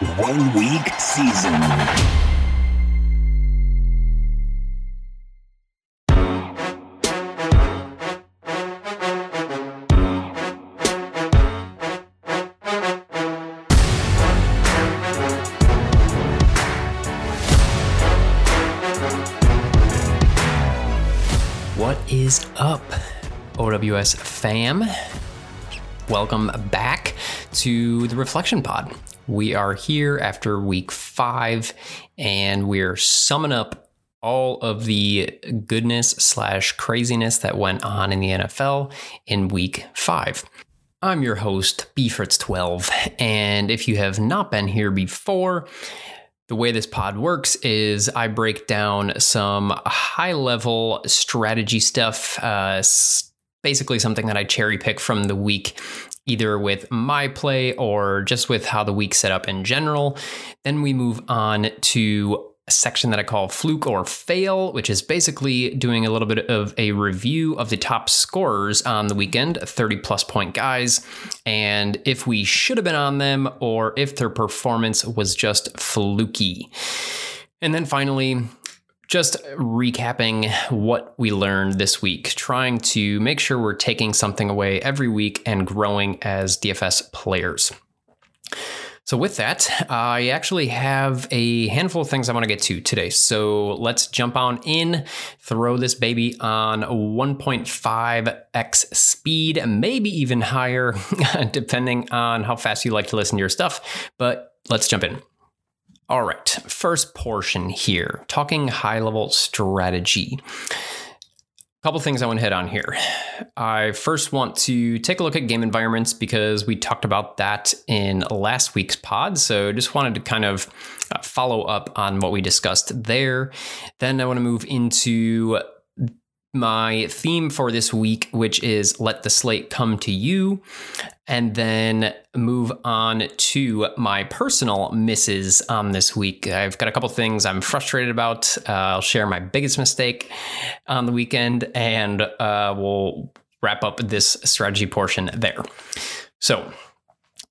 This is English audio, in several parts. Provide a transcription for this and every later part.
one week season. What is up, OWS fam? Welcome back to the Reflection Pod. We are here after week five, and we're summing up all of the goodness slash craziness that went on in the NFL in week five. I'm your host, bfritz12, and if you have not been here before, the way this pod works is I break down some high level strategy stuff, uh, basically something that I cherry pick from the week, either with my play or just with how the week set up in general. Then we move on to a section that I call fluke or fail, which is basically doing a little bit of a review of the top scorers on the weekend, 30 plus point guys, and if we should have been on them or if their performance was just fluky. And then finally, just recapping what we learned this week, trying to make sure we're taking something away every week and growing as DFS players. So, with that, I actually have a handful of things I want to get to today. So, let's jump on in, throw this baby on 1.5x speed, maybe even higher, depending on how fast you like to listen to your stuff. But let's jump in. All right, first portion here, talking high level strategy A couple things I want to hit on here. I first want to take a look at game environments because we talked about that in last week's pod. So just wanted to kind of uh, follow up on what we discussed there. Then I want to move into my theme for this week, which is let the slate come to you, and then move on to my personal misses on this week. I've got a couple things I'm frustrated about. Uh, I'll share my biggest mistake on the weekend, and uh, we'll wrap up this strategy portion there. So,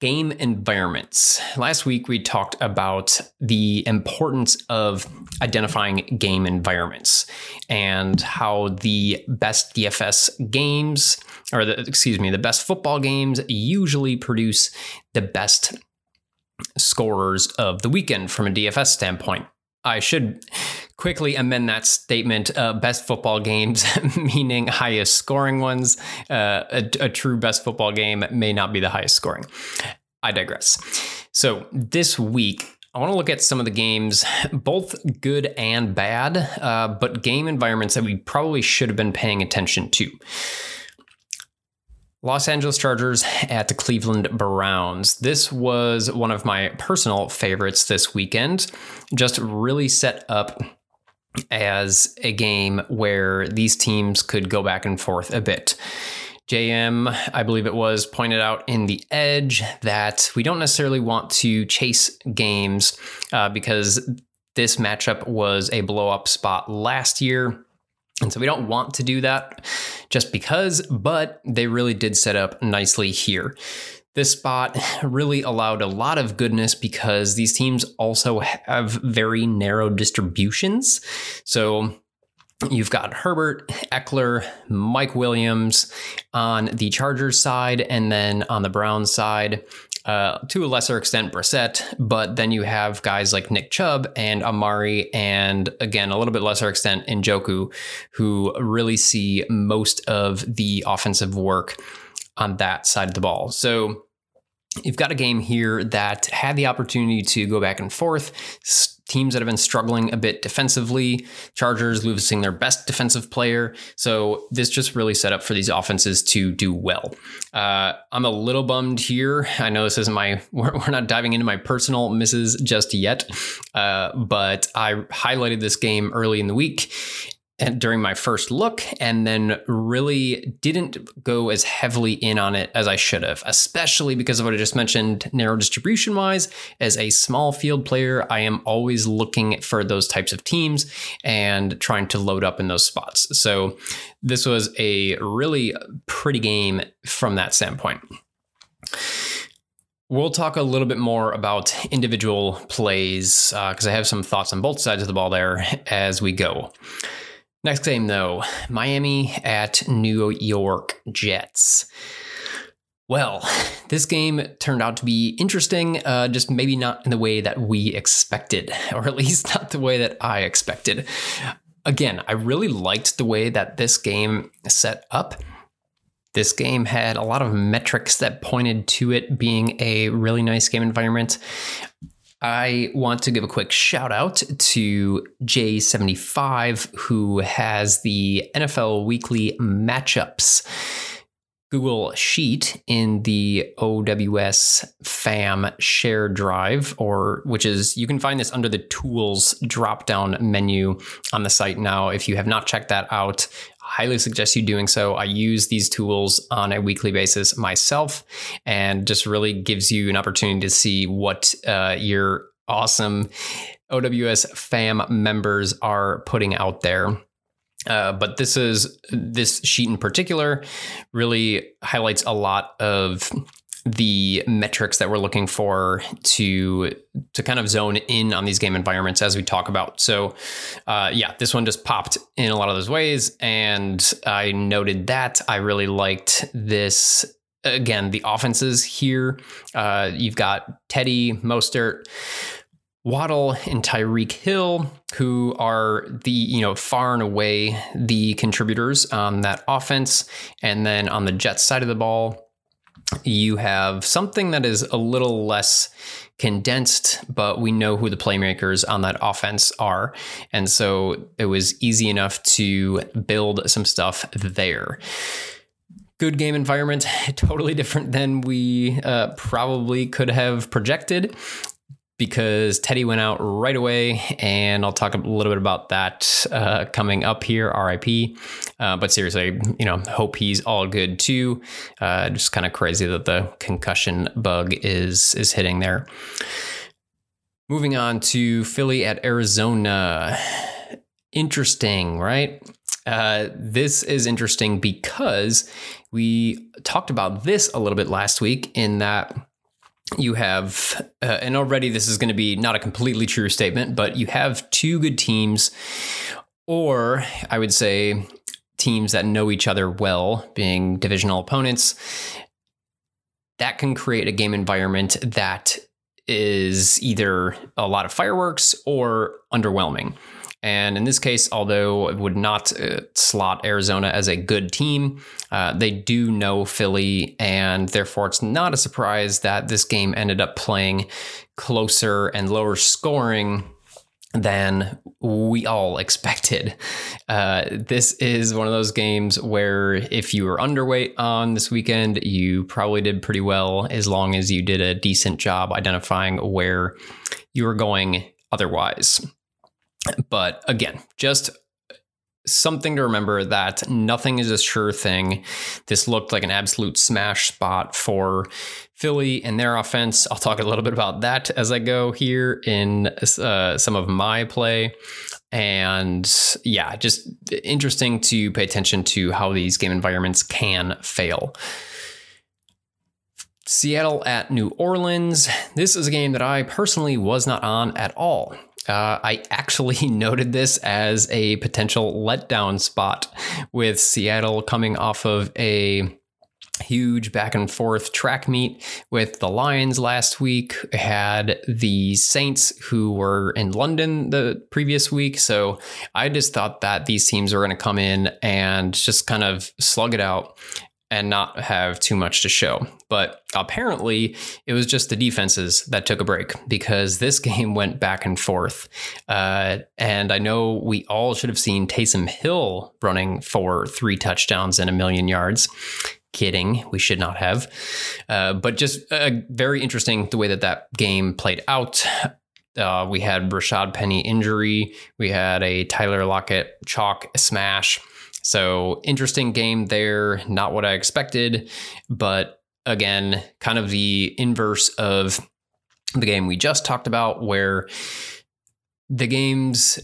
game environments. Last week, we talked about the importance of identifying game environments and how the best DFS games, or the, excuse me, the best football games usually produce the best scorers of the weekend from a DFS standpoint. I should quickly amend that statement. Uh, best football games, meaning highest scoring ones. Uh, a, a true best football game may not be the highest scoring. I digress. So this week, I want to look at some of the games, both good and bad, uh, but game environments that we probably should have been paying attention to. Los Angeles Chargers at the Cleveland Browns. This was one of my personal favorites this weekend. Just really set up as a game where these teams could go back and forth a bit. JM, I believe it was, pointed out in the edge that we don't necessarily want to chase games uh, because this matchup was a blow up spot last year. And so we don't want to do that just because, but they really did set up nicely here. This spot really allowed a lot of goodness because these teams also have very narrow distributions. So You've got Herbert, Ekeler, Mike Williams on the Chargers side, and then on the Browns side, uh, to a lesser extent, Brissett, but then you have guys like Nick Chubb and Amari, and again, a little bit lesser extent, Njoku, who really see most of the offensive work on that side of the ball. So you've got a game here that had the opportunity to go back and forth. Teams that have been struggling a bit defensively, Chargers losing their best defensive player. So this just really set up for these offenses to do well. Uh, I'm a little bummed here. I know this isn't my, we're, we're not diving into my personal misses just yet, uh, but I highlighted this game early in the week and during my first look and then really didn't go as heavily in on it as I should have, especially because of what I just mentioned narrow distribution wise. As a small field player, I am always looking for those types of teams and trying to load up in those spots. So this was a really pretty game from that standpoint. We'll talk a little bit more about individual plays because uh, I have some thoughts on both sides of the ball there as we go. Next game, though Miami at New York Jets. Well, this game turned out to be interesting, uh, just maybe not in the way that we expected, or at least not the way that I expected. Again, I really liked the way that this game set up. This game had a lot of metrics that pointed to it being a really nice game environment. I want to give a quick shout out to J75, who has the NFL Weekly Matchups Google Sheet in the OWS FAM share drive, or which is you can find this under the tools drop down menu on the site now. If you have not checked that out, highly suggest you doing so. I use these tools on a weekly basis myself, and just really gives you an opportunity to see what uh, your awesome OWS FAM members are putting out there. Uh, but this is this sheet in particular really highlights a lot of the metrics that we're looking for to to kind of zone in on these game environments as we talk about. So, uh, yeah, this one just popped in a lot of those ways, and I noted that I really liked this. Again, the offenses here. Uh, you've got Teddy Mostert Waddle and Tyreek Hill, who are the, you know, far and away the contributors on that offense. And then on the Jets side of the ball, you have something that is a little less condensed, but we know who the playmakers on that offense are. And so it was easy enough to build some stuff there good game environment, totally different than we uh, probably could have projected because Teddy went out right away, and I'll talk a little bit about that uh, coming up here. RIP. Uh, but seriously, you know, hope he's all good too. Uh, just kind of crazy that the concussion bug is is hitting there. Moving on to Philly at Arizona. Interesting, right? Uh, this is interesting because we talked about this a little bit last week in that you have, uh, and already this is going to be not a completely true statement, but you have two good teams, or I would say teams that know each other well, being divisional opponents. That can create a game environment that is either a lot of fireworks or underwhelming. And in this case, although it would not uh, slot Arizona as a good team, uh, they do know Philly, and therefore it's not a surprise that this game ended up playing closer and lower scoring than we all expected. Uh, this is one of those games where if you were underweight on this weekend, you probably did pretty well as long as you did a decent job identifying where you were going otherwise. But again, just something to remember that nothing is a sure thing. This looked like an absolute smash spot for Philly and their offense. I'll talk a little bit about that as I go here in uh, some of my play. And yeah, just interesting to pay attention to how these game environments can fail. Seattle at New Orleans. This is a game that I personally was not on at all. Uh, I actually noted this as a potential letdown spot with Seattle coming off of a huge back and forth track meet with the Lions last week. Had the Saints who were in London the previous week. So I just thought that these teams were going to come in and just kind of slug it out and not have too much to show. But apparently, it was just the defenses that took a break because this game went back and forth. Uh, and I know we all should have seen Taysom Hill running for three touchdowns and a million yards. Kidding, we should not have. Uh, but just uh, very interesting the way that that game played out. Uh, we had Rashad Penny injury. We had a Tyler Lockett chalk smash. So interesting game there. Not what I expected, but again, kind of the inverse of the game we just talked about, where the games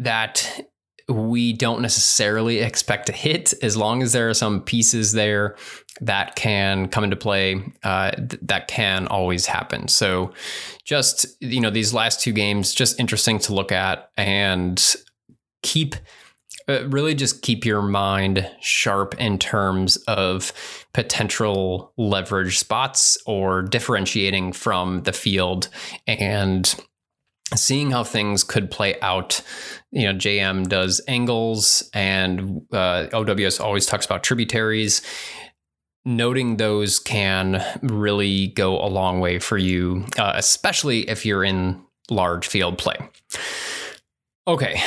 that we don't necessarily expect to hit as long as there are some pieces there that can come into play uh, th- that can always happen so just you know these last two games just interesting to look at and keep really just keep your mind sharp in terms of potential leverage spots or differentiating from the field and seeing how things could play out. You know, JM does angles and uh, OWS always talks about tributaries. Noting those can really go a long way for you, uh, especially if you're in large field play. Okay,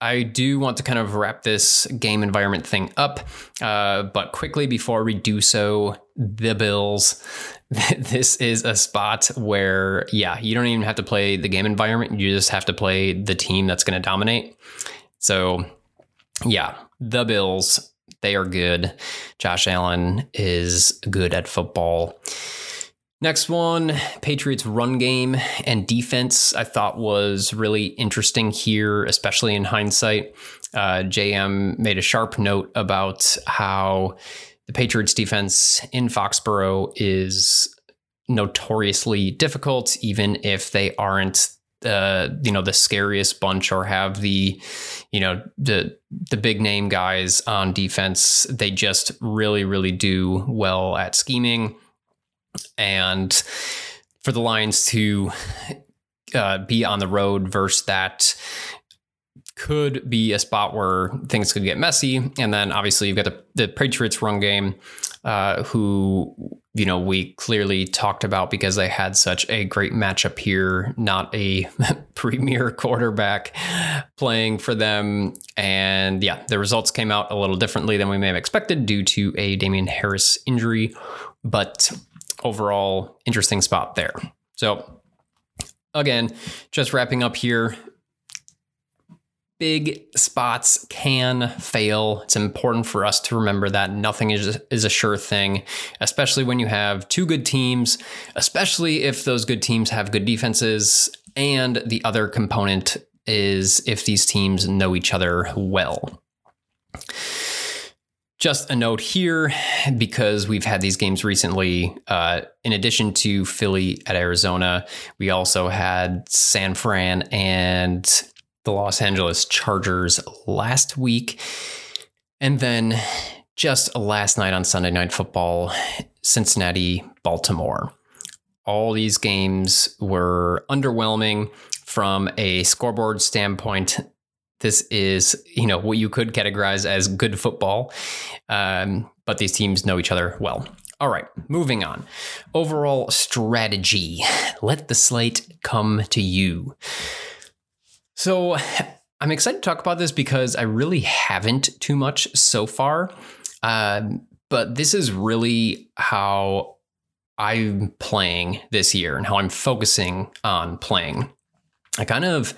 I do want to kind of wrap this game environment thing up, uh, but quickly before we do so, the Bills. This is a spot where, yeah, you don't even have to play the game environment. You just have to play the team that's going to dominate. So, yeah, the Bills, they are good. Josh Allen is good at football. Next one, Patriots run game and defense, I thought was really interesting here, especially in hindsight. Uh, JM made a sharp note about how the Patriots defense in Foxborough is notoriously difficult, even if they aren't uh, you know the scariest bunch or have the you know the the big name guys on defense they just really really do well at scheming and for the Lions to uh, be on the road versus that could be a spot where things could get messy. And then obviously you've got the, the Patriots run game, uh, who, you know, we clearly talked about because they had such a great matchup here, not a premier quarterback playing for them. And yeah, the results came out a little differently than we may have expected due to a Damien Harris injury. But overall interesting spot there. So, again, just wrapping up here. Big spots can fail. It's important for us to remember that nothing is, is a sure thing, especially when you have two good teams, especially if those good teams have good defenses. And the other component is if these teams know each other well. Just a note here, because we've had these games recently. Uh, in addition to Philly at Arizona, we also had San Fran and the Los Angeles Chargers last week. And then just last night on Sunday Night Football, Cincinnati, Baltimore. All these games were underwhelming from a scoreboard standpoint this is, you know, what you could categorize as good football, um, but these teams know each other well. All right, moving on. Overall strategy. Let the slate come to you. So I'm excited to talk about this because I really haven't too much so far. Um, but this is really how I'm playing this year and how I'm focusing on playing. I kind of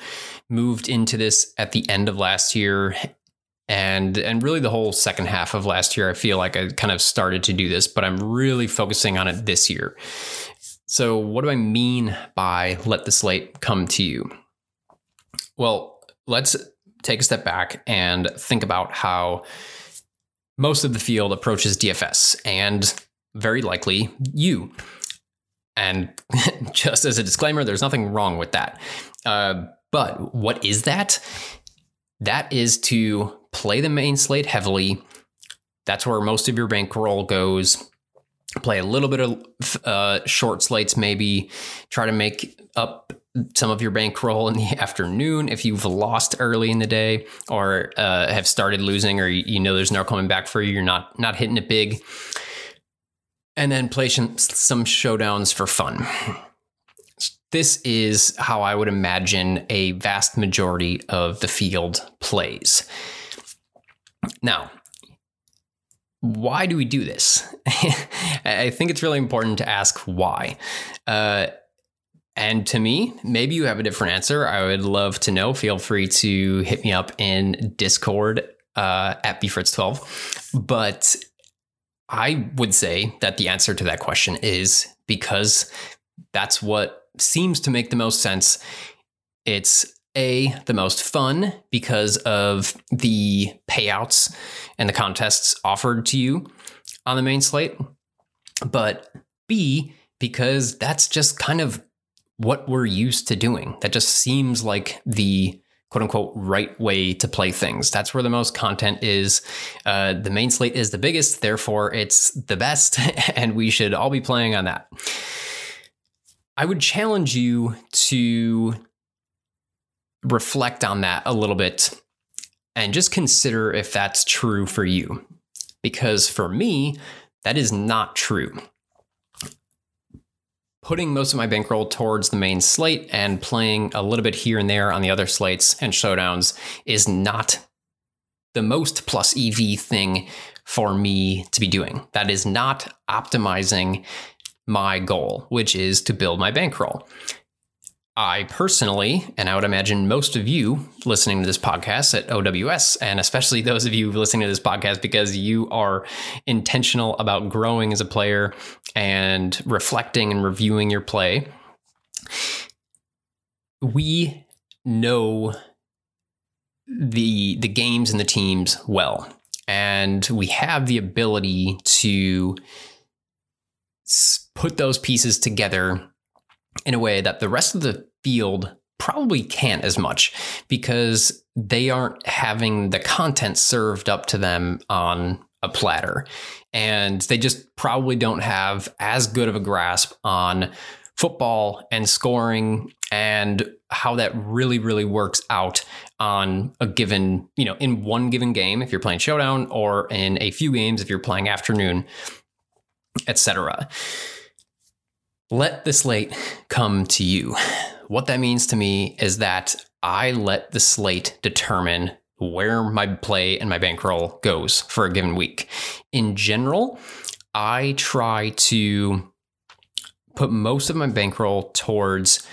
moved into this at the end of last year and and really the whole second half of last year I feel like I kind of started to do this but I'm really focusing on it this year. So what do I mean by let the slate come to you? Well, let's take a step back and think about how most of the field approaches DFS and very likely you. And just as a disclaimer, there's nothing wrong with that. Uh, but what is that? That is to play the main slate heavily. That's where most of your bankroll goes. Play a little bit of uh, short slates, maybe. Try to make up some of your bankroll in the afternoon if you've lost early in the day or uh, have started losing or you know there's no coming back for you. You're not not hitting it big. And then play some, some showdowns for fun this is how I would imagine a vast majority of the field plays. Now, why do we do this? I think it's really important to ask why. Uh, and to me, maybe you have a different answer. I would love to know. Feel free to hit me up in Discord uh, at bfritz12. But I would say that the answer to that question is because that's what seems to make the most sense. It's A, the most fun because of the payouts and the contests offered to you on the main slate, but B, because that's just kind of what we're used to doing. That just seems like the quote unquote right way to play things. That's where the most content is. Uh, the main slate is the biggest, therefore, it's the best, and we should all be playing on that. I would challenge you to reflect on that a little bit and just consider if that's true for you. Because for me, that is not true putting most of my bankroll towards the main slate and playing a little bit here and there on the other slates and showdowns is not the most plus EV thing for me to be doing. That is not optimizing my goal, which is to build my bankroll. I personally, and I would imagine most of you listening to this podcast at OWS, and especially those of you listening to this podcast because you are intentional about growing as a player and reflecting and reviewing your play, we know the the games and the teams well, and we have the ability to put those pieces together in a way that the rest of the field probably can't as much because they aren't having the content served up to them on a platter. And they just probably don't have as good of a grasp on football and scoring and how that really, really works out on a given, you know, in one given game if you're playing showdown or in a few games if you're playing afternoon, etc let the slate come to you. What that means to me is that I let the slate determine where my play and my bankroll goes for a given week. In general, I try to put most of my bankroll towards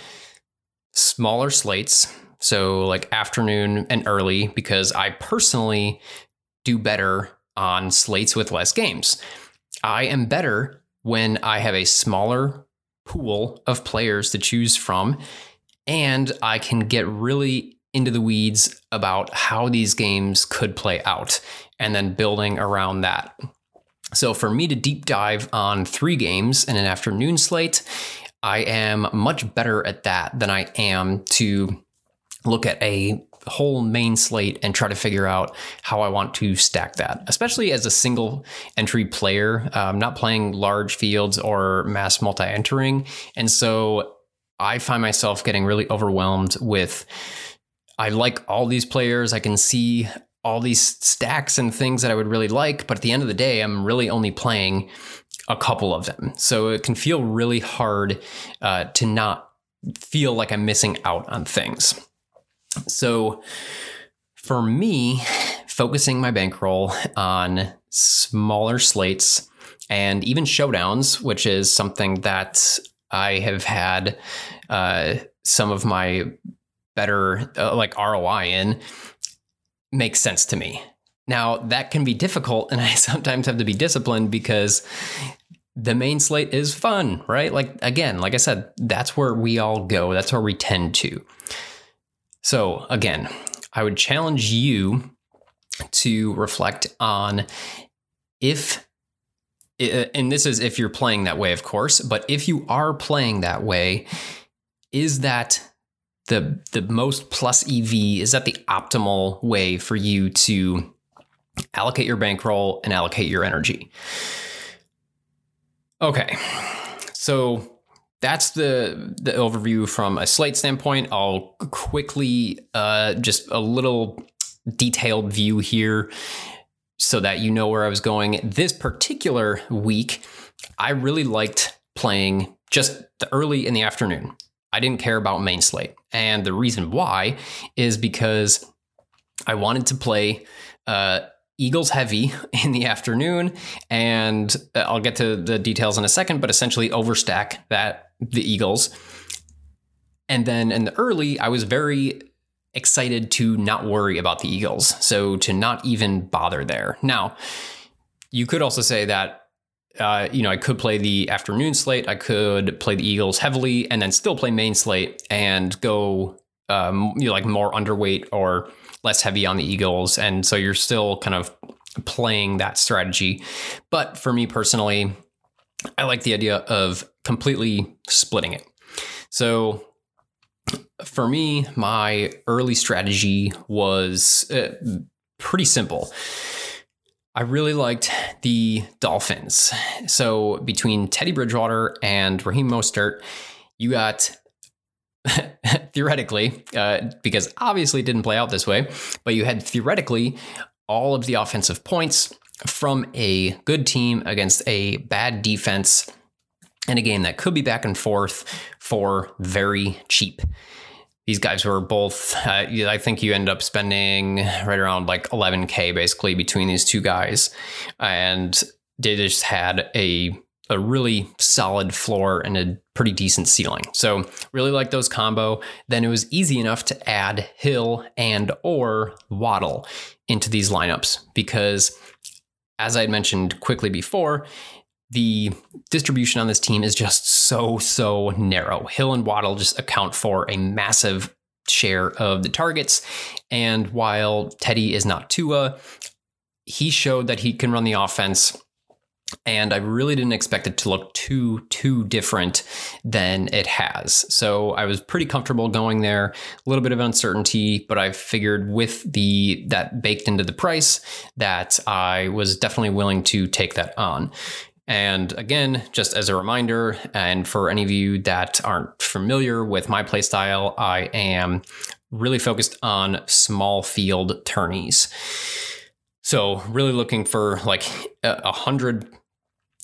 smaller slates. So, like afternoon and early, because I personally do better on slates with less games. I am better when I have a smaller pool of players to choose from. And I can get really into the weeds about how these games could play out and then building around that. So, for me to deep dive on three games in an afternoon slate, I am much better at that than I am to look at a whole main slate and try to figure out how I want to stack that, especially as a single entry player. I'm not playing large fields or mass multi entering. And so I find myself getting really overwhelmed with I like all these players. I can see all these stacks and things that I would really like. But at the end of the day, I'm really only playing a couple of them. So it can feel really hard uh, to not feel like I'm missing out on things. So for me, focusing my bankroll on smaller slates and even showdowns, which is something that I have had uh, some of my better uh, like ROI in, makes sense to me. Now, that can be difficult, and I sometimes have to be disciplined because the main slate is fun, right? Like, again, like I said, that's where we all go, that's where we tend to. So, again, I would challenge you to reflect on if, uh, and this is if you're playing that way, of course, but if you are playing that way, is that the the most plus EV? Is that the optimal way for you to allocate your bankroll and allocate your energy? Okay, so that's the the overview from a slate standpoint. I'll quickly uh, just a little detailed view here so that you know where I was going. This particular week, I really liked playing just the early in the afternoon. I didn't care about main slate, and the reason why is because I wanted to play. Uh, Eagles heavy in the afternoon, and uh, I'll get to the details in a second, but essentially overstack that the Eagles. And then in the early, I was very excited to not worry about the Eagles. So to not even bother there. Now, you could also say that uh, you know, I could play the afternoon slate. I could play the Eagles heavily and then still play main slate and go um, you know, like more underweight or less heavy on the Eagles, and so you're still kind of playing that strategy. But for me personally, I like the idea of completely splitting it. So for me, my early strategy was uh, pretty simple. I really liked the Dolphins. So between Teddy Bridgewater and Raheem Mostert, you got theoretically, uh, because obviously it didn't play out this way, but you had theoretically all of the offensive points from a good team against a bad defense in a game that could be back and forth for very cheap. These guys were both, uh, I think you end up spending right around like 11K basically between these two guys. And they just had a, a really solid floor and a pretty decent ceiling. So really like those combo. Then it was easy enough to add Hill and or Waddle into these lineups because as I had mentioned quickly before, the distribution on this team is just so, so narrow. Hill and Waddle just account for a massive share of the targets. And while Teddy is not Tua, he showed that he can run the offense. And I really didn't expect it to look too, too different than it has. So I was pretty comfortable going there. A little bit of uncertainty, but I figured with the that baked into the price that I was definitely willing to take that on. And again, just as a reminder, and for any of you that aren't familiar with my playstyle, I am really focused on small field tourneys. So, really looking for like a hundred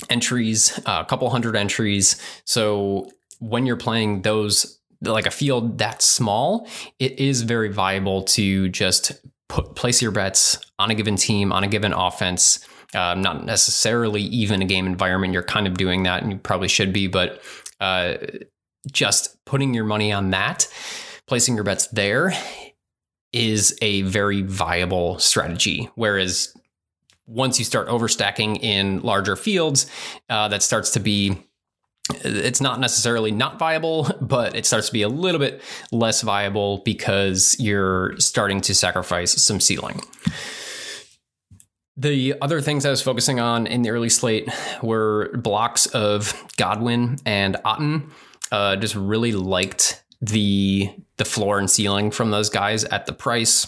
entries, a couple hundred entries. So, when you're playing those, like a field that small, it is very viable to just put place your bets on a given team, on a given offense um, not necessarily even a game environment. You're kind of doing that, and you probably should be, but uh, just putting your money on that, placing your bets there, is a very viable strategy. Whereas once you start overstacking in larger fields, uh, that starts to be it's not necessarily not viable, but it starts to be a little bit less viable because you're starting to sacrifice some ceiling. The other things I was focusing on in the early slate were blocks of Godwin and Otton. Uh, just really liked the the floor and ceiling from those guys at the price.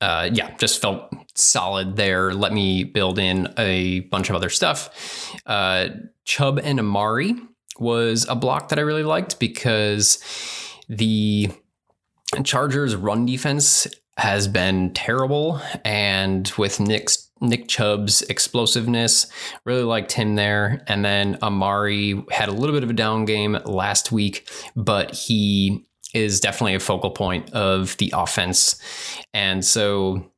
Uh, yeah, just felt solid there. Let me build in a bunch of other stuff. Uh, Chubb and Amari was a block that I really liked because the Chargers' run defense has been terrible. And with Nick's Nick Chubb's explosiveness, really liked him there. And then Amari had a little bit of a down game last week, but he is definitely a focal point of the offense. And so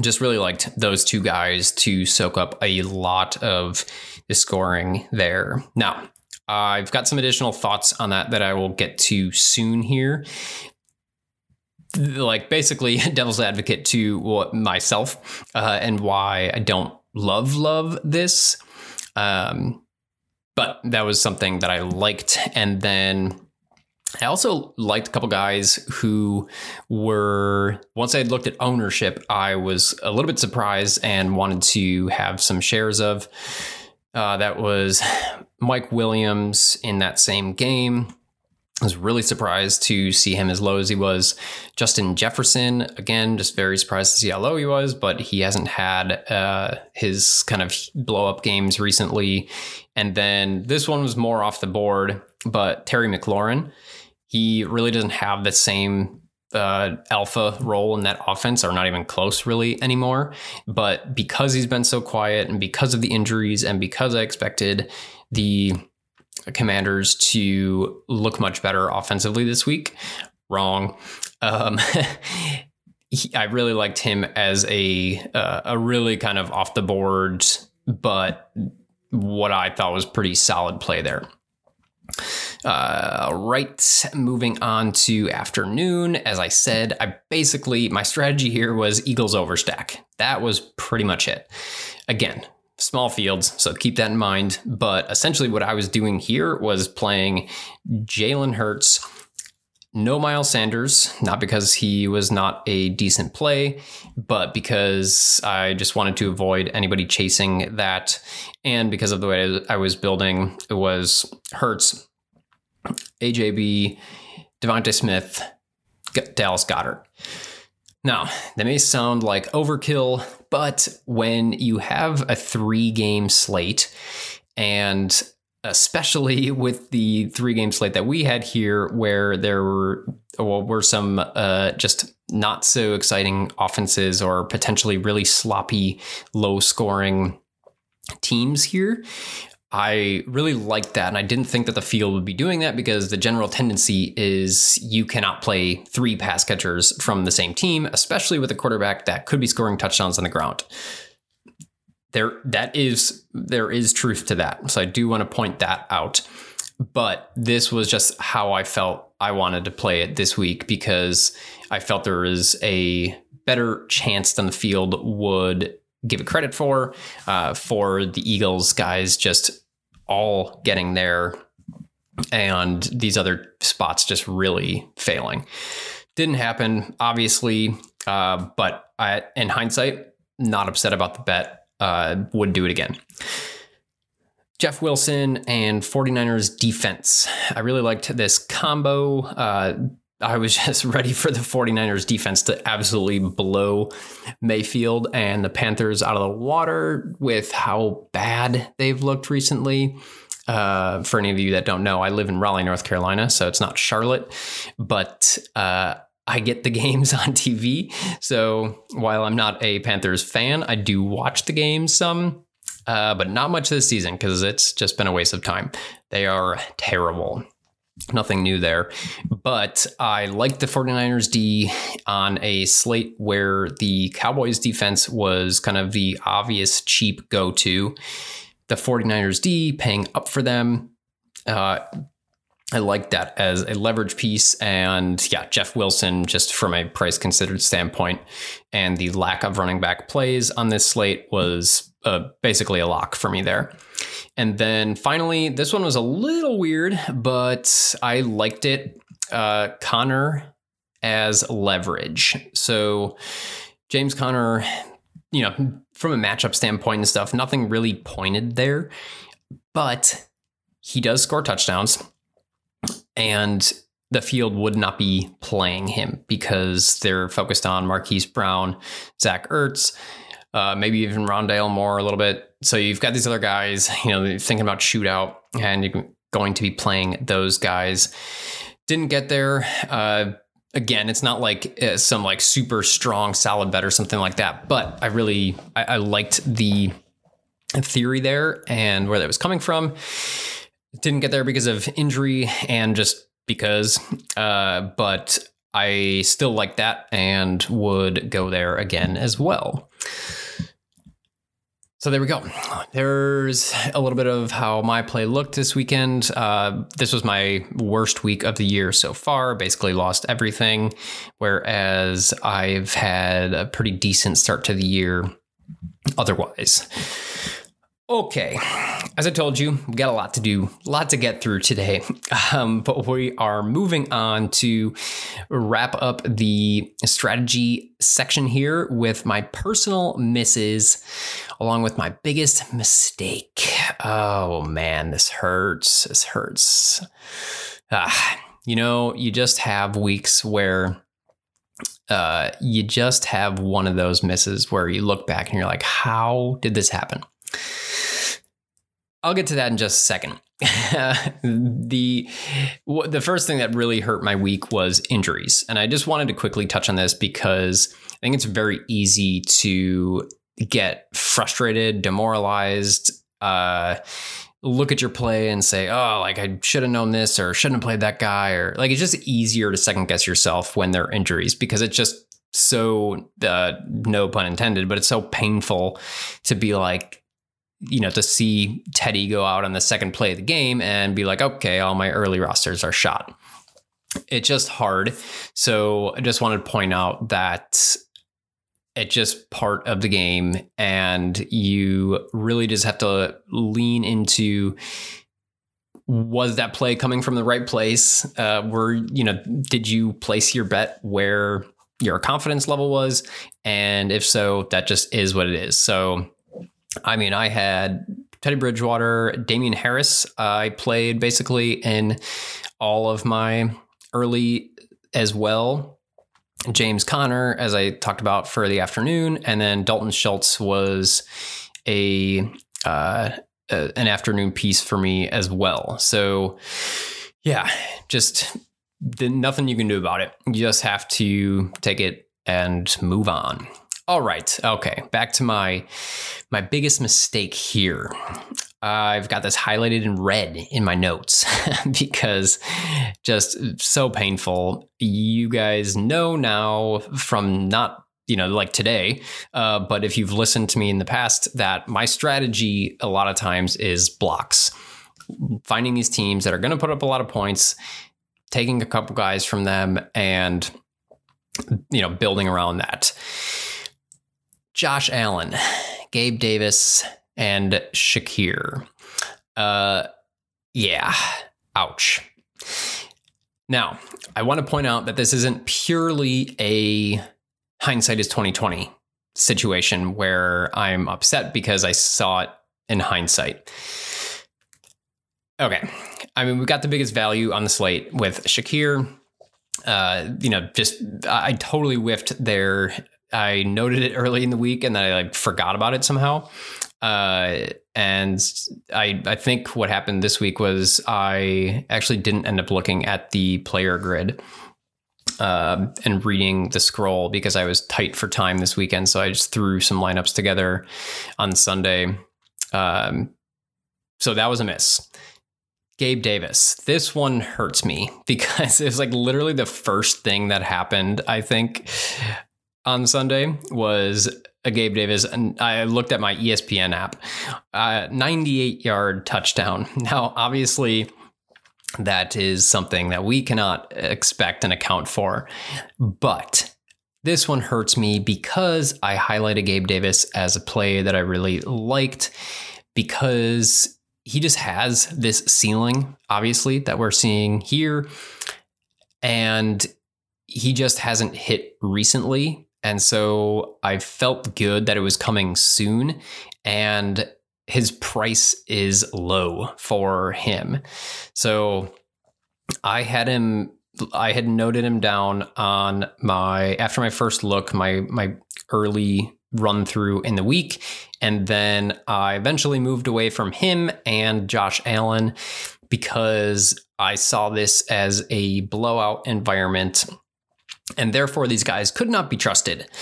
just really liked those two guys to soak up a lot of the scoring there. Now, I've got some additional thoughts on that that I will get to soon here like basically devil's advocate to myself uh, and why I don't love love this. Um, but that was something that I liked, and then I also liked a couple guys who were once I had looked at ownership, I was a little bit surprised and wanted to have some shares of. Uh, that was Mike Williams in that same game. I was really surprised to see him as low as he was. Justin Jefferson, again, just very surprised to see how low he was, but he hasn't had uh, his kind of blow up games recently. And then this one was more off the board, but Terry McLaurin, he really doesn't have the same uh, alpha role in that offense, or not even close really anymore. But because he's been so quiet and because of the injuries and because I expected the Commanders to look much better offensively this week. Wrong. Um, I really liked him as a uh, a really kind of off the board, but what I thought was pretty solid play there. Uh, right, moving on to afternoon. As I said, I basically my strategy here was Eagles overstack. That was pretty much it. Again, small fields, so keep that in mind. But essentially, what I was doing here was playing Jalen Hurts no Miles Sanders, not because he was not a decent play, but because I just wanted to avoid anybody chasing that. And because of the way I was building, it was Hurts, AJB, DeVonta Smith, Dallas Goedert. Now, that may sound like overkill, but when you have a three game slate and especially with the three game slate that we had here, where there were well, were some uh, just not so exciting offenses or potentially really sloppy, low scoring teams here. I really liked that. And I didn't think that the field would be doing that because the general tendency is you cannot play three pass catchers from the same team, especially with a quarterback that could be scoring touchdowns on the ground there that is there is truth to that. So I do want to point that out. But this was just how I felt I wanted to play it this week because I felt there was a better chance than the field would give it credit for uh, for the Eagles guys just all getting there and these other spots just really failing. Didn't happen, obviously, uh, but I, in hindsight, not upset about the bet uh, would do it again. Jeff Wilson and 49ers defense. I really liked this combo. Uh, I was just ready for the 49ers defense to absolutely blow Mayfield and the Panthers out of the water with how bad they've looked recently. Uh, for any of you that don't know, I live in Raleigh, North Carolina, so it's not Charlotte, but uh, I get the games on TV. So while I'm not a Panthers fan, I do watch the games some, uh, but not much this season because it's just been a waste of time. They are terrible. Nothing new there. But I like the 49ers D on a slate where the Cowboys defense was kind of the obvious cheap go to. The 49ers D paying up for them. Uh, I like that as a leverage piece. And yeah, Jeff Wilson, just from a price considered standpoint, and the lack of running back plays on this slate was basically a lock for me there. And then finally, this one was a little weird, but I liked it. Uh, Conner as leverage. So James Conner, you know, from a matchup standpoint and stuff, nothing really pointed there, but he does score touchdowns and the field would not be playing him because they're focused on Marquise Brown, Zach Ertz, uh, maybe even Rondale Moore a little bit. So you've got these other guys, you know, thinking about shootout, and you're going to be playing those guys. Didn't get there. Uh, again, it's not like uh, some like super strong solid bet or something like that, but I really I, I liked the theory there and where that was coming from. Didn't get there because of injury and just because, uh, but I still like that and would go there again as well. So there we go. There's a little bit of how my play looked this weekend. Uh, this was my worst week of the year so far. Basically, lost everything, whereas I've had a pretty decent start to the year otherwise. Okay, as I told you, we got a lot to do, a lot to get through today. Um, but we are moving on to wrap up the strategy section here with my personal misses, along with my biggest mistake. Oh man, this hurts. This hurts. Ah, you know, you just have weeks where uh, you just have one of those misses where you look back and you're like, how did this happen? I'll get to that in just a second. the the first thing that really hurt my week was injuries, and I just wanted to quickly touch on this because I think it's very easy to get frustrated, demoralized, uh, look at your play and say, "Oh, like I should have known this or shouldn't have played that guy," or like it's just easier to second guess yourself when there are injuries because it's just so uh, no pun intended, but it's so painful to be like you know, to see Teddy go out on the second play of the game and be like, okay, all my early rosters are shot. It's just hard. So I just wanted to point out that it's just part of the game and you really just have to lean into was that play coming from the right place? Uh, were you know, did you place your bet where your confidence level was? And if so, that just is what it is. So, I mean, I had Teddy Bridgewater, Damien Harris. I played basically in all of my early as well. James Conner, as I talked about for the afternoon, and then Dalton Schultz was a uh, an afternoon piece for me as well. So, yeah, just nothing you can do about it. You just have to take it and move on. All right. Okay. Back to my my biggest mistake here. I've got this highlighted in red in my notes because just so painful. You guys know now from not you know like today, uh, but if you've listened to me in the past, that my strategy a lot of times is blocks, finding these teams that are going to put up a lot of points, taking a couple guys from them, and you know building around that. Josh Allen, Gabe Davis, and Shakir. Uh, yeah, ouch. Now, I want to point out that this isn't purely a hindsight is 2020 situation where I'm upset because I saw it in hindsight. Okay. I mean, we got the biggest value on the slate with Shakir. Uh, you know, just I totally whiffed there. I noted it early in the week and then I like forgot about it somehow. Uh, and I I think what happened this week was I actually didn't end up looking at the player grid uh, and reading the scroll because I was tight for time this weekend. So I just threw some lineups together on Sunday. Um, so that was a miss. Gabe Davis. This one hurts me because it was like literally the first thing that happened, I think, on Sunday was a Gabe Davis, and I looked at my ESPN app, uh, 98 yard touchdown. Now, obviously, that is something that we cannot expect and account for, but this one hurts me because I highlighted Gabe Davis as a play that I really liked because he just has this ceiling, obviously, that we're seeing here. And he just hasn't hit recently and so I felt good that it was coming soon. And his price is low for him. So I had him I had noted him down on my after my first look, my my early run through in the week. And then I eventually moved away from him and Josh Allen because I saw this as a blowout environment and therefore these guys could not be trusted.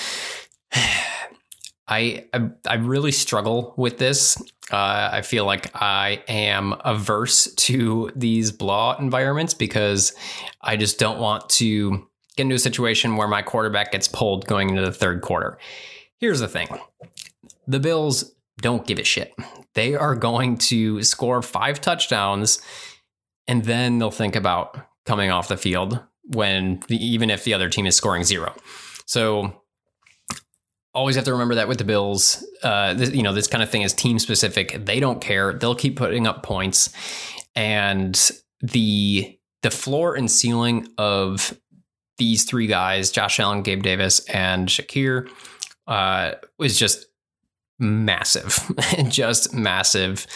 I, I, I really struggle with this. Uh, I feel like I am averse to these blah environments because I just don't want to get into a situation where my quarterback gets pulled going into the third quarter. Here's the thing: the Bills don't give a shit. They are going to score five touchdowns, and then they'll think about coming off the field when even if the other team is scoring zero. So always have to remember that with the Bills. Uh, this, you know, this kind of thing is team specific. They don't care. They'll keep putting up points, and the the floor and ceiling of these three guys, Josh Allen, Gabe Davis, and Shakir, uh, was just massive, just massive.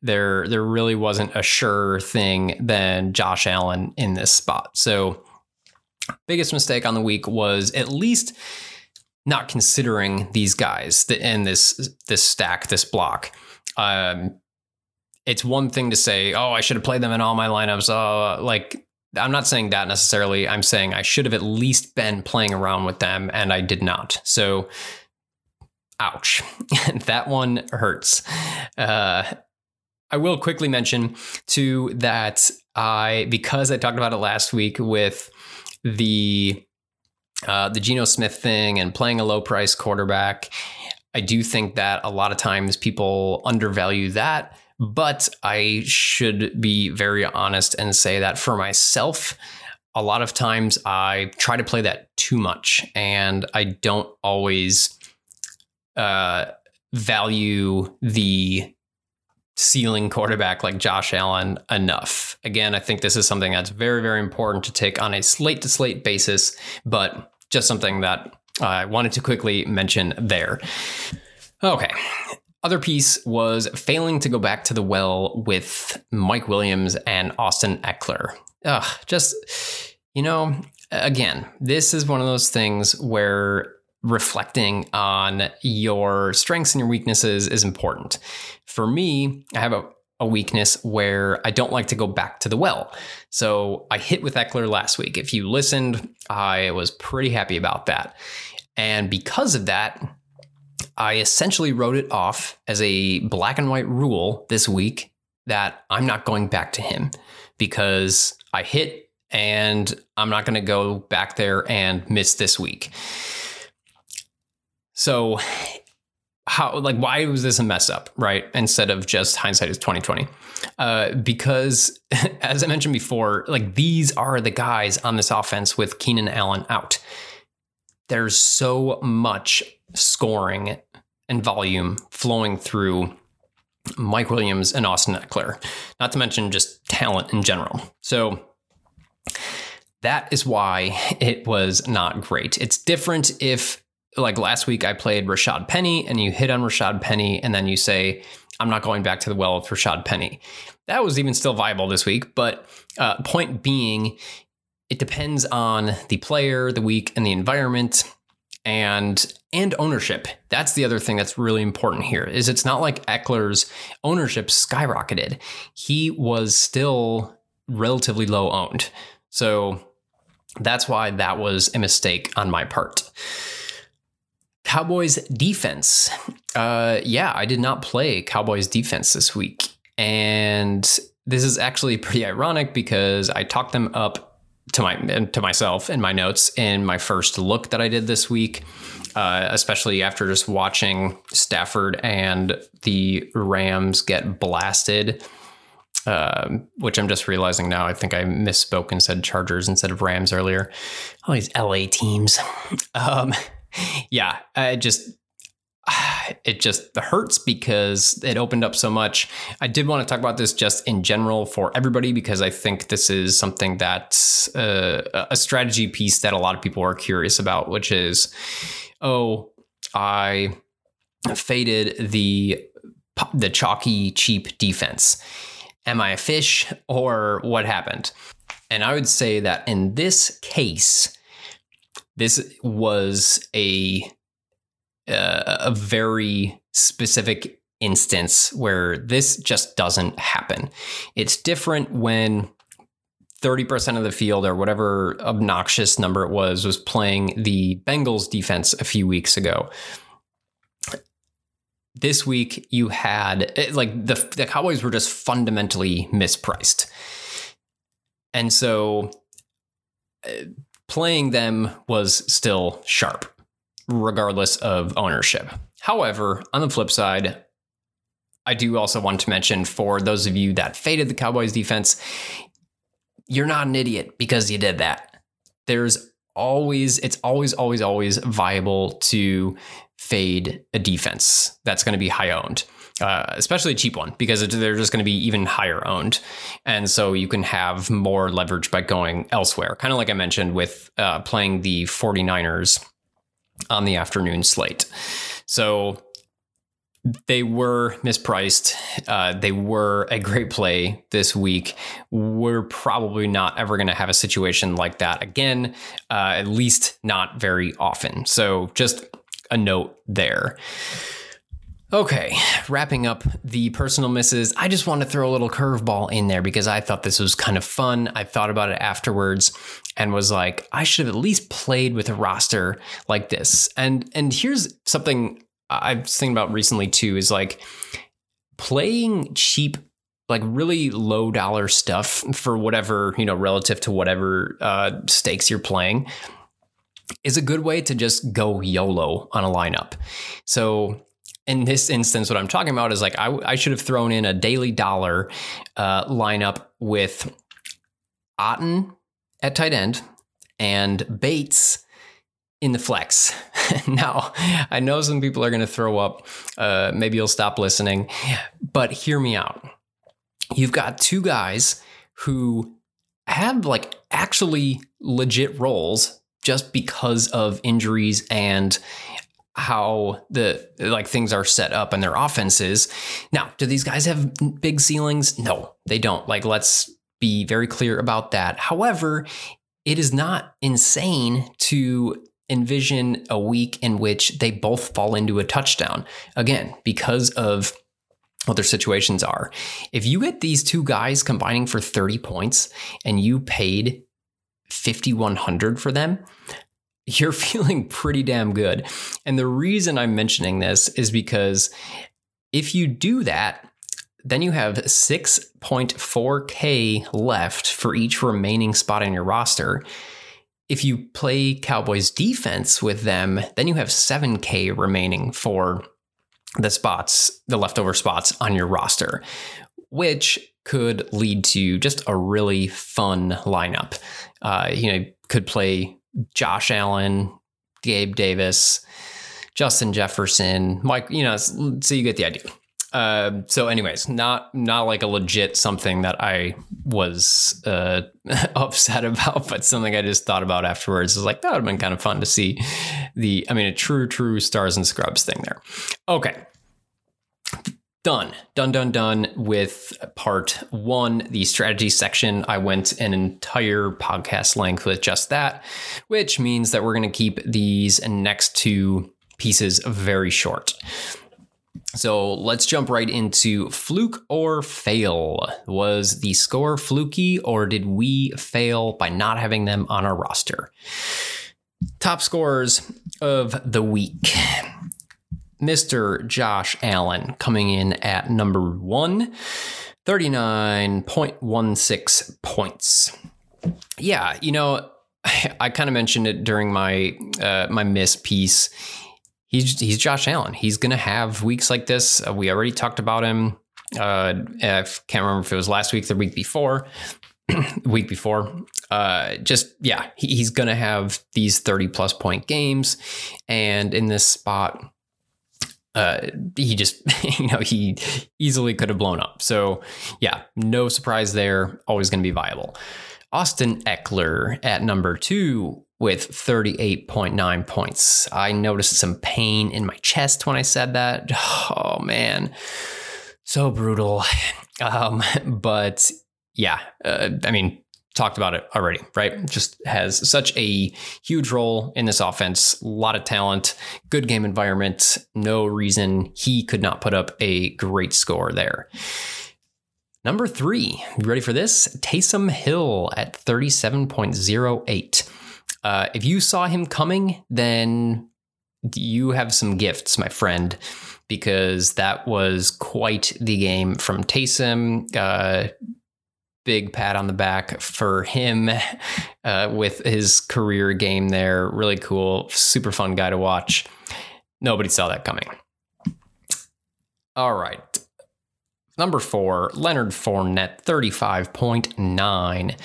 There, there really wasn't a sure thing than Josh Allen in this spot. So biggest mistake on the week was at least not considering these guys and this this stack, this block. Um, it's one thing to say, "Oh, I should have played them in all my lineups." Uh, like I'm not saying that necessarily. I'm saying I should have at least been playing around with them, and I did not. So, ouch, that one hurts. Uh, I will quickly mention too that I because I talked about it last week with the uh, the Geno Smith thing and playing a low price quarterback. I do think that a lot of times people undervalue that, but I should be very honest and say that for myself, a lot of times I try to play that too much and I don't always uh, value the ceiling quarterback like Josh Allen enough. Again, I think this is something that's very, very important to take on a slate to slate basis, but just something that I wanted to quickly mention there. Okay. Other piece was failing to go back to the well with Mike Williams and Austin Ekeler. Ugh, just, you know, again, this is one of those things where reflecting on your strengths and your weaknesses is important. For me, I have a, a weakness where I don't like to go back to the well. So I hit with Ekeler last week. If you listened, I was pretty happy about that. And because of that, I essentially wrote it off as a black and white rule this week that I'm not going back to him because I hit and I'm not going to go back there and miss this week. So how like why was this a mess up, right? Instead of just hindsight is 2020. Uh, because as I mentioned before, like these are the guys on this offense with Keenan Allen out. There's so much scoring and volume flowing through Mike Williams and Austin Ekeler, not to mention just talent in general. So that is why it was not great. It's different if like last week I played Rashaad Penny and you hit on Rashaad Penny and then you say, I'm not going back to the well with Rashaad Penny. That was even still viable this week. But uh, point being, it depends on the player, the week, and the environment and and ownership. That's the other thing that's really important here. Is it's not like Ekeler's ownership skyrocketed. He was still relatively low owned. So that's why that was a mistake on my part. Cowboys defense. Uh, yeah, I did not play Cowboys defense this week. And this is actually pretty ironic because I talked them up to my to myself in my notes in my first look that I did this week, uh, especially after just watching Stafford and the Rams get blasted. Uh, which I'm just realizing now. I think I misspoke and said Chargers instead of Rams earlier. All these LA teams. Um, yeah, it just it just hurts because it opened up so much. I did want to talk about this just in general for everybody because I think this is something that uh, a strategy piece that a lot of people are curious about, which is, oh, I faded the the chalky cheap defense. Am I a fish or what happened? And I would say that in this case, this was a uh, a very specific instance where this just doesn't happen. It's different when 30% of the field or whatever obnoxious number it was was playing the Bengals defense a few weeks ago. This week you had like the the Cowboys were just fundamentally mispriced. And so uh, playing them was still sharp, regardless of ownership. However, on the flip side, I do also want to mention for those of you that faded the Cowboys defense, you're not an idiot because you did that. There's always, it's always, always, always viable to fade a defense that's going to be high owned uh, especially a cheap one because they're just going to be even higher owned. And so you can have more leverage by going elsewhere. Kind of like I mentioned with uh, playing the 49ers on the afternoon slate. So they were mispriced. Uh, they were a great play this week. We're probably not ever going to have a situation like that again, uh, at least not very often. So just a note there. Okay, wrapping up the personal misses, I just want to throw a little curveball in there because I thought this was kind of fun. I thought about it afterwards and was like, I should have at least played with a roster like this. And and here's something I have thinking about recently too is like playing cheap like really low dollar stuff for whatever, you know, relative to whatever uh, stakes you're playing is a good way to just go YOLO on a lineup. So in this instance, what I'm talking about is like I, I should have thrown in a daily dollar uh, lineup with Otton at tight end and Bates in the flex. now, I know some people are going to throw up. Uh, maybe you'll stop listening. but hear me out. You've got two guys who have like actually legit roles just because of injuries and how the like things are set up and their offenses. Now, do these guys have big ceilings? No, they don't. Like let's be very clear about that. However, it is not insane to envision a week in which they both fall into a touchdown. Again, because of what their situations are. If you get these two guys combining for 30 points and you paid 5100 for them, you're feeling pretty damn good. And the reason I'm mentioning this is because if you do that, then you have 6.4K left for each remaining spot in your roster. If you play Cowboys defense with them, then you have 7K remaining for the spots, the leftover spots on your roster, which could lead to just a really fun lineup. Uh, you know, could play Josh Allen, Gabe Davis, Justin Jefferson, Mike. You know, so you get the idea. Uh, so, anyways, not not like a legit something that I was uh, upset about, but something I just thought about afterwards. Is like that would have been kind of fun to see the. I mean, a true, true stars and scrubs thing there. Okay, done done done done with part one the strategy section i went an entire podcast length with just that which means that we're going to keep these next two pieces very short so let's jump right into fluke or fail. Was the score fluky or did we fail by not having them on our roster? Top scores of the week. Mr. Josh Allen coming in at number one, 39.16 points. Yeah, you know, I kind of mentioned it during my uh, my miss piece. He's he's Josh Allen. He's gonna have weeks like this. Uh, we already talked about him. Uh, I can't remember if it was last week, the week before, week before. Uh, just yeah, he, he's gonna have these thirty plus point games, and in this spot, uh, he just, you know, he easily could have blown up. So, yeah, no surprise there. Always going to be viable. Austin Ekeler at number two with 38.9 points. I noticed some pain in my chest when I said that. Oh, man. So brutal. Um, but yeah, uh, I mean, talked about it already, right? Just has such a huge role in this offense, a lot of talent, good game environment. No reason he could not put up a great score there. Number three, you ready for this? Taysom Hill at 37.08. Uh, if you saw him coming, then you have some gifts, my friend, because that was quite the game from Taysom. Uh, big pat on the back for him uh, with his career game there. Really cool, super fun guy to watch. Nobody saw that coming. All right. Number four, Leonard Fournette, 35.9.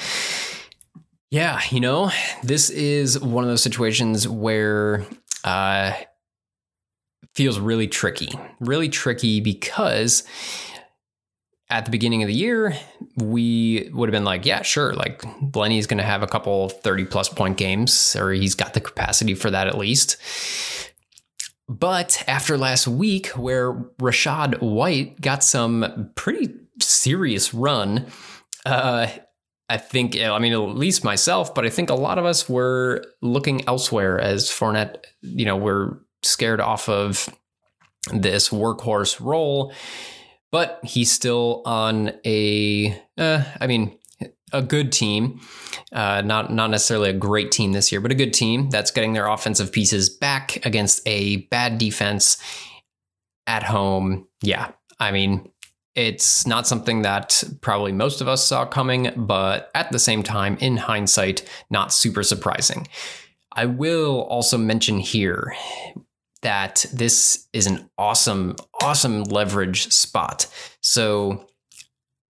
Yeah, you know, this is one of those situations where uh feels really tricky. Really tricky because at the beginning of the year, we would have been like, yeah, sure. Like Lenny's going to have a couple 30 plus point games, or he's got the capacity for that at least. But after last week, where Rachaad White got some pretty serious run, uh, I think, I mean, at least myself, but I think a lot of us were looking elsewhere as Fournette, you know, we're scared off of this workhorse role but he's still on a, uh, I mean, a good team, uh, not not necessarily a great team this year, but a good team that's getting their offensive pieces back against a bad defense at home. Yeah, I mean, it's not something that probably most of us saw coming, but at the same time, in hindsight, not super surprising. I will also mention here that this is an awesome, awesome leverage spot. So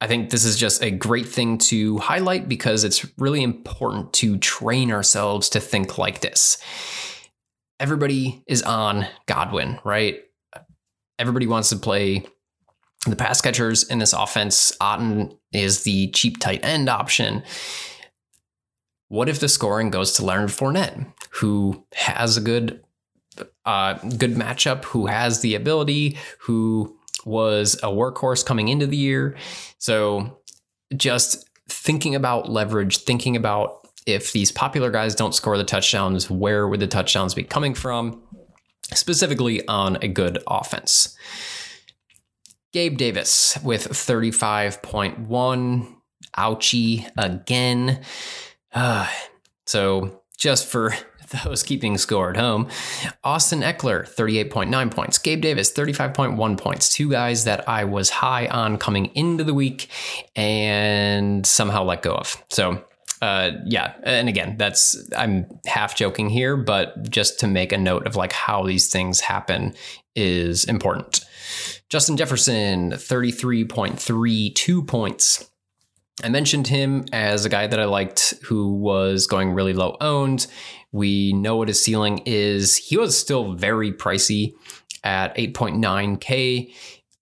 I think this is just a great thing to highlight because it's really important to train ourselves to think like this. Everybody is on Godwin, right? Everybody wants to play the pass catchers in this offense, Otton is the cheap tight end option. What if the scoring goes to Leonard Fournette, who has a good uh, good matchup, who has the ability, who was a workhorse coming into the year. So just thinking about leverage, thinking about if these popular guys don't score the touchdowns, where would the touchdowns be coming from? Specifically on a good offense. Gabe Davis with 35.1. Ouchie again. Uh, so just for those keeping score at home. Austin Ekeler, 38.9 points. Gabe Davis, 35.1 points. Two guys that I was high on coming into the week and somehow let go of. So, uh, yeah. And again, that's, I'm half joking here, but just to make a note of like how these things happen is important. Justin Jefferson, 33.32 points. I mentioned him as a guy that I liked who was going really low owned. We know what his ceiling is. He was still very pricey at 8.9K.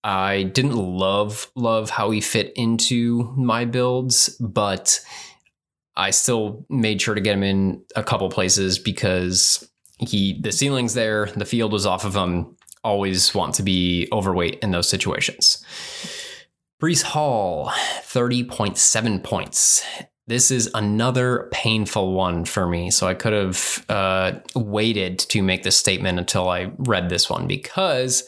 I didn't love love how he fit into my builds, but I still made sure to get him in a couple places because he the ceiling's there, the field was off of him. Always want to be overweight in those situations. Breece Hall, 30.7 points. This is another painful one for me. So I could have uh, waited to make this statement until I read this one because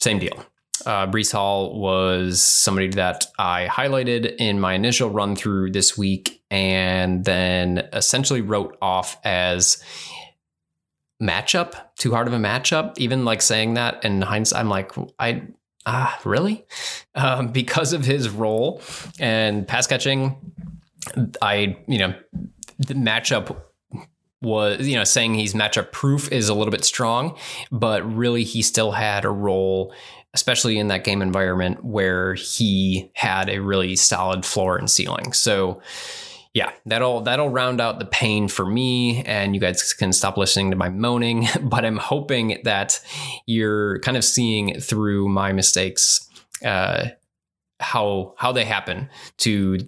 same deal. Uh, Breece Hall was somebody that I highlighted in my initial run through this week and then essentially wrote off as matchup, too hard of a matchup. Even like saying that in hindsight, I'm like, I ah, really? Um, because of his role and pass catching, I, you know, the matchup was, you know, saying he's matchup proof is a little bit strong, but really he still had a role, especially in that game environment where he had a really solid floor and ceiling. So, yeah, that'll that'll round out the pain for me, and you guys can stop listening to my moaning. But I'm hoping that you're kind of seeing through my mistakes, uh, how how they happen to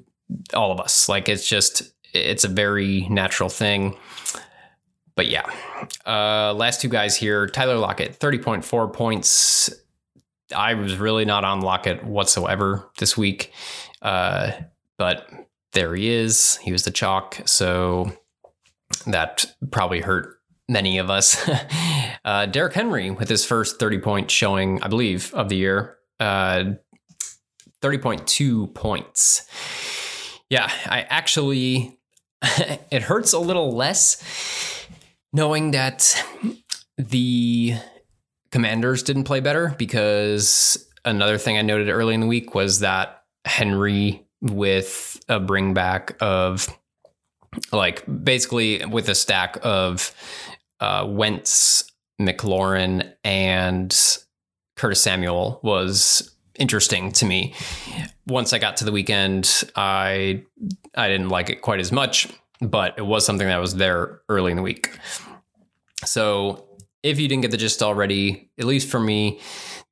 all of us. Like it's just it's a very natural thing. But yeah, uh, last two guys here: Tyler Lockett, thirty point four points. I was really not on Lockett whatsoever this week, uh, but there he is. He was the chalk. So that probably hurt many of us. uh, Derrick Henry with his first 30 point showing, I believe, of the year, uh, 30.2 points. Yeah, I actually, it hurts a little less knowing that the commanders didn't play better because another thing I noted early in the week was that Henry with a bring back of like basically with a stack of uh, Wentz, McLaurin, and Curtis Samuel was interesting to me. Once I got to the weekend, I I didn't like it quite as much, but it was something that was there early in the week. So if you didn't get the gist already, at least for me,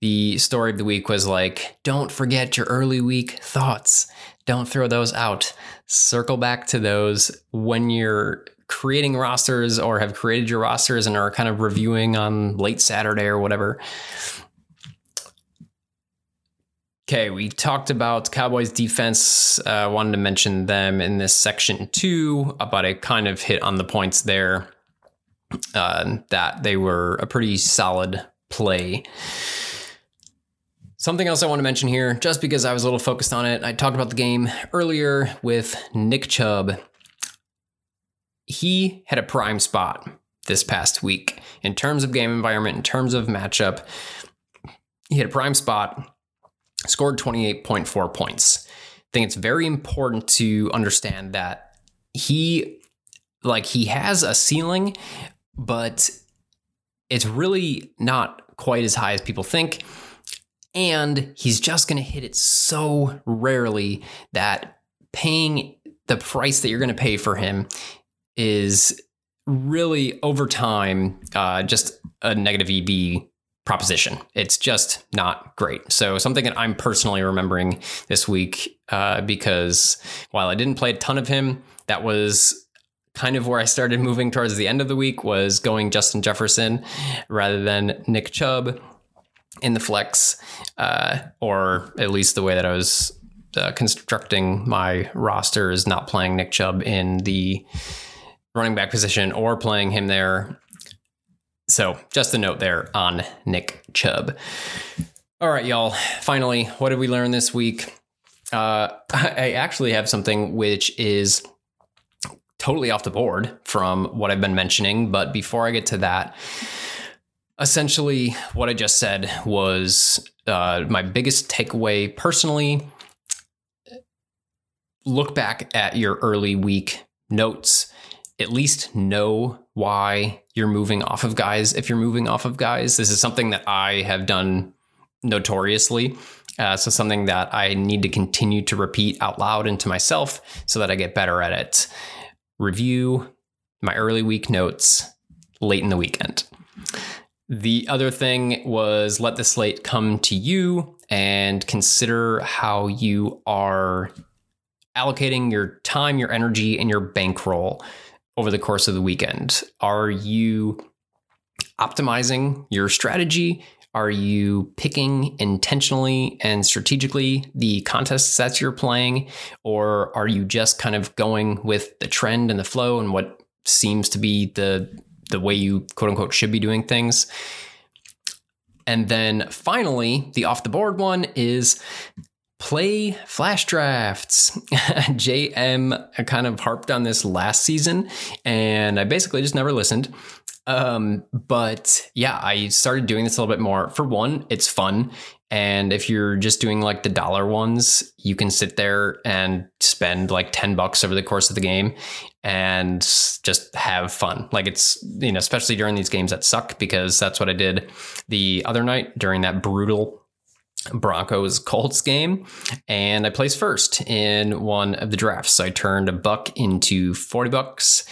the story of the week was like, don't forget your early week thoughts. Don't throw those out. Circle back to those when you're creating rosters or have created your rosters and are kind of reviewing on late Saturday or whatever. Okay, we talked about Cowboys defense. I uh, wanted to mention them in this section too, but I kind of hit on the points there uh, that they were a pretty solid play. Something else I want to mention here, just because I was a little focused on it, I talked about the game earlier with Nick Chubb. He had a prime spot this past week in terms of game environment, in terms of matchup. He had a prime spot, scored 28.4 points. I think it's very important to understand that he like he has a ceiling, but it's really not quite as high as people think and he's just going to hit it so rarely that paying the price that you're going to pay for him is really over time uh, just a negative EV proposition. It's just not great. So something that I'm personally remembering this week uh, because while I didn't play a ton of him, that was kind of where I started moving towards the end of the week was going Justin Jefferson rather than Nick Chubb in the flex, uh, or at least the way that I was uh, constructing my roster is not playing Nick Chubb in the running back position or playing him there so, just a note there on Nick Chubb. All right, y'all. Finally, what did we learn this week? Uh, I actually have something which is totally off the board from what I've been mentioning. But before I get to that, essentially, what I just said was uh, my biggest takeaway personally. Look back at your early week notes, at least know why you're moving off of guys if you're moving off of guys. This is something that I have done notoriously. Uh, so something that I need to continue to repeat out loud into myself so that I get better at it. Review my early week notes late in the weekend. The other thing was let the slate come to you and consider how you are allocating your time, your energy, and your bankroll over the course of the weekend? Are you optimizing your strategy? Are you picking intentionally and strategically the contests that you're playing? Or are you just kind of going with the trend and the flow and what seems to be the the way you quote unquote should be doing things? And then finally, the off the board one is play flash drafts. JM kind of harped on this last season, and I basically just never listened. Um, but yeah, I started doing this a little bit more. For one, it's fun. And if you're just doing like the dollar ones, you can sit there and spend like 10 bucks over the course of the game and just have fun. Like it's, you know, especially during these games that suck because that's what I did the other night during that brutal Broncos Colts game, and I placed first in one of the drafts. So I turned a buck into 40 bucks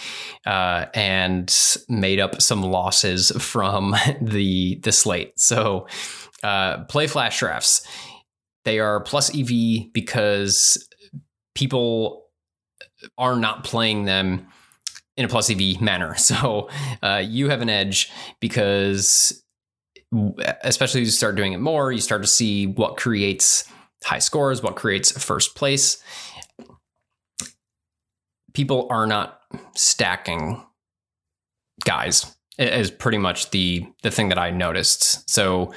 uh, and made up some losses from the, the slate. So uh, play flash drafts. They are plus EV because people are not playing them in a plus EV manner. So uh, you have an edge because especially as you start doing it more, you start to see what creates high scores, what creates first place. People are not stacking guys is pretty much the the thing that I noticed. So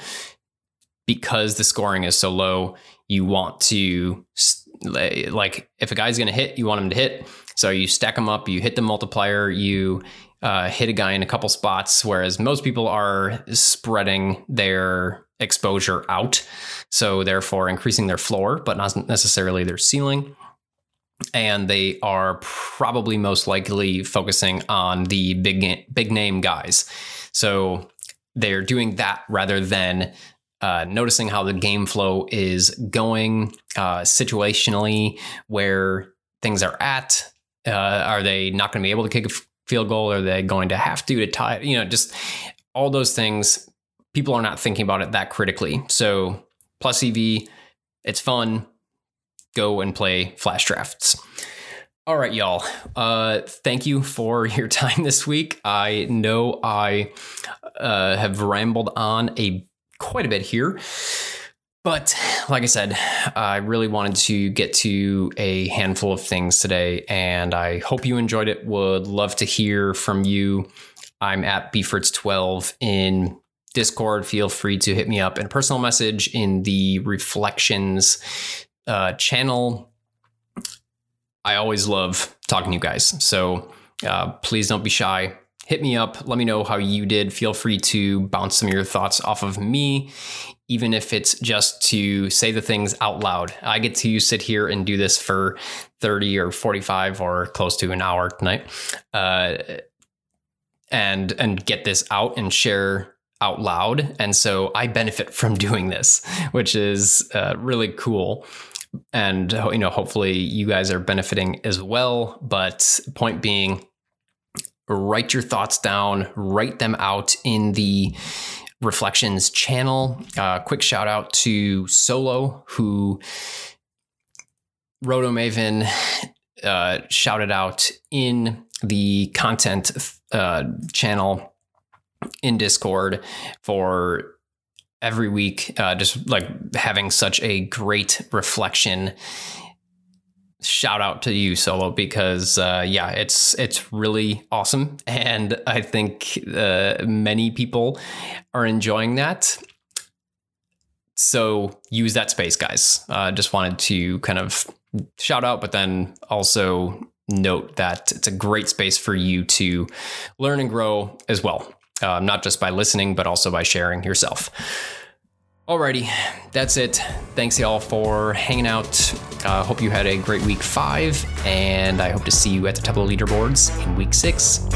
because the scoring is so low, you want to like if a guy's going to hit, you want him to hit. So you stack them up, you hit the multiplier, you uh, hit a guy in a couple spots, whereas most people are spreading their exposure out. So, therefore, increasing their floor, but not necessarily their ceiling. And they are probably most likely focusing on the big, big name guys. So, they're doing that rather than uh, noticing how the game flow is going uh, situationally, where things are at. Uh, are they not going to be able to kick field goal? Are they going to have to to tie? You know, just all those things. People are not thinking about it that critically. So plus EV, it's fun. Go and play flash drafts. All right, y'all. Uh, thank you for your time this week. I know I uh, have rambled on a quite a bit here. But like I said, I really wanted to get to a handful of things today, and I hope you enjoyed it. Would love to hear from you. I'm at bfritz12 in Discord. Feel free to hit me up in a personal message in the Reflections uh, channel. I always love talking to you guys. So uh, please don't be shy hit me up. Let me know how you did. Feel free to bounce some of your thoughts off of me, even if it's just to say the things out loud. I get to sit here and do this for 30 or 45 or close to an hour tonight. Uh, and and get this out and share out loud and so i benefit from doing this which is uh, really cool and you know hopefully you guys are benefiting as well but point being write your thoughts down, write them out in the Reflections channel. Uh, quick shout out to Solo, who Roto Maven uh, shouted out in the content uh, channel in Discord for every week, uh, just like having such a great reflection. Shout out to you, Solo, because uh, yeah, it's it's really awesome, and I think uh, many people are enjoying that. So use that space, guys. Uh, just wanted to kind of shout out, but then also note that it's a great space for you to learn and grow as well, uh, not just by listening, but also by sharing yourself. Alrighty, that's it. Thanks y'all for hanging out. Uh, hope you had a great week five, and I hope to see you at the top of the leaderboards in week six.